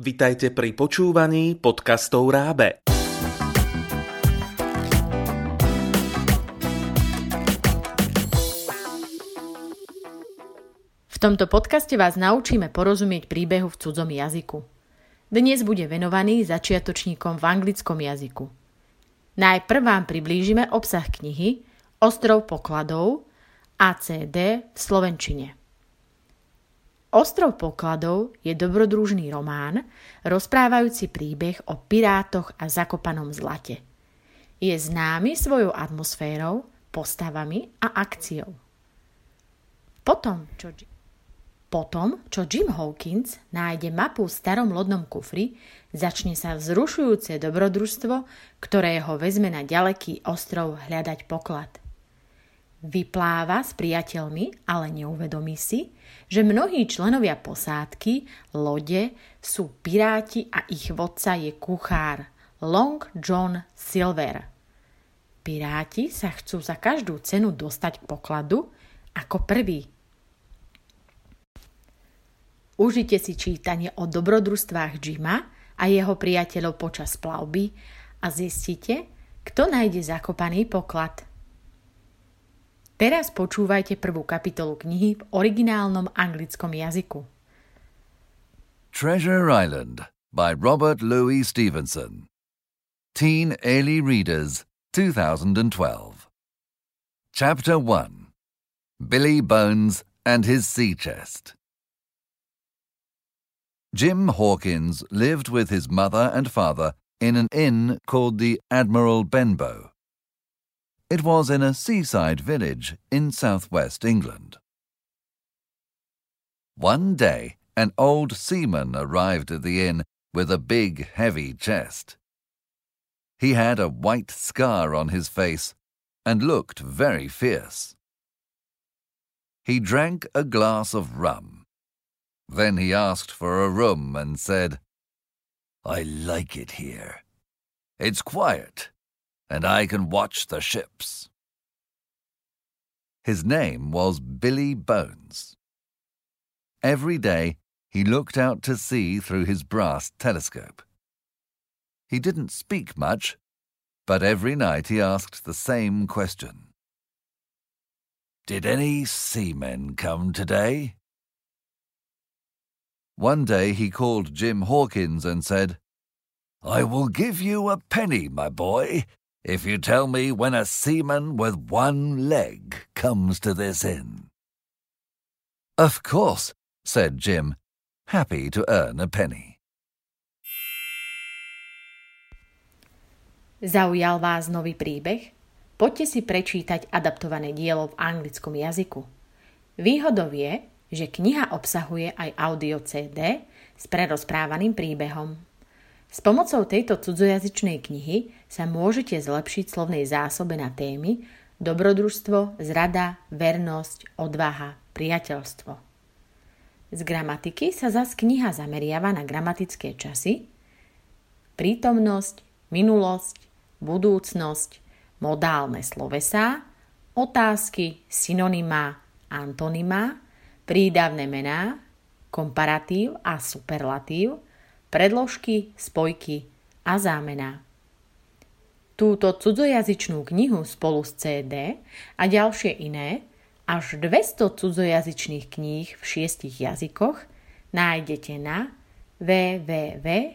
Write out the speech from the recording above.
Vitajte pri počúvaní podcastov Rábe. V tomto podcaste vás naučíme porozumieť príbehu v cudzom jazyku. Dnes bude venovaný začiatočníkom v anglickom jazyku. Najprv vám priblížime obsah knihy Ostrov pokladov ACD v Slovenčine. Ostrov pokladov je dobrodružný román, rozprávajúci príbeh o pirátoch a zakopanom zlate. Je známy svojou atmosférou, postavami a akciou. Potom, čo, potom, čo Jim Hawkins nájde mapu v starom lodnom kufri, začne sa vzrušujúce dobrodružstvo, ktoré ho vezme na ďaleký ostrov hľadať poklad. Vypláva s priateľmi, ale neuvedomí si, že mnohí členovia posádky, lode, sú piráti a ich vodca je kuchár Long John Silver. Piráti sa chcú za každú cenu dostať k pokladu ako prvý. Užite si čítanie o dobrodružstvách Jima a jeho priateľov počas plavby a zistite, kto nájde zakopaný poklad. Teraz počúvajte prvú kapitolu knihy v originálnom anglickom jazyku. Treasure Island by Robert Louis Stevenson. Teen Early Readers, 2012. Chapter 1 Billy Bones and His Sea Chest. Jim Hawkins lived with his mother and father in an inn called the Admiral Benbow. It was in a seaside village in southwest England. One day, an old seaman arrived at the inn with a big, heavy chest. He had a white scar on his face and looked very fierce. He drank a glass of rum. Then he asked for a room and said, I like it here. It's quiet and I can watch the ships. His name was Billy Bones. Every day he looked out to sea through his brass telescope. He didn't speak much, but every night he asked the same question. Did any seamen come today? One day he called Jim Hawkins and said, I will give you a penny, my boy, if you tell me when a seaman with one leg comes to this inn. Of course, said Jim, happy to earn a penny. Zaujal vás nový príbeh? Poďte si prečítať adaptované dielo v anglickom jazyku. Výhodou je, že kniha obsahuje aj audio CD s prerozprávaným príbehom. S pomocou tejto cudzojazyčnej knihy sa môžete zlepšiť slovnej zásobe na témy dobrodružstvo, zrada, vernosť, odvaha, priateľstvo. Z gramatiky sa zas kniha zameriava na gramatické časy, prítomnosť, minulosť, budúcnosť, modálne slovesá, otázky, synonymá, antonymá, prídavné mená, komparatív a superlatív – predložky, spojky a zámena. Túto cudzojazyčnú knihu spolu s CD a ďalšie iné, až 200 cudzojazyčných kníh v šiestich jazykoch nájdete na www.rab.sk.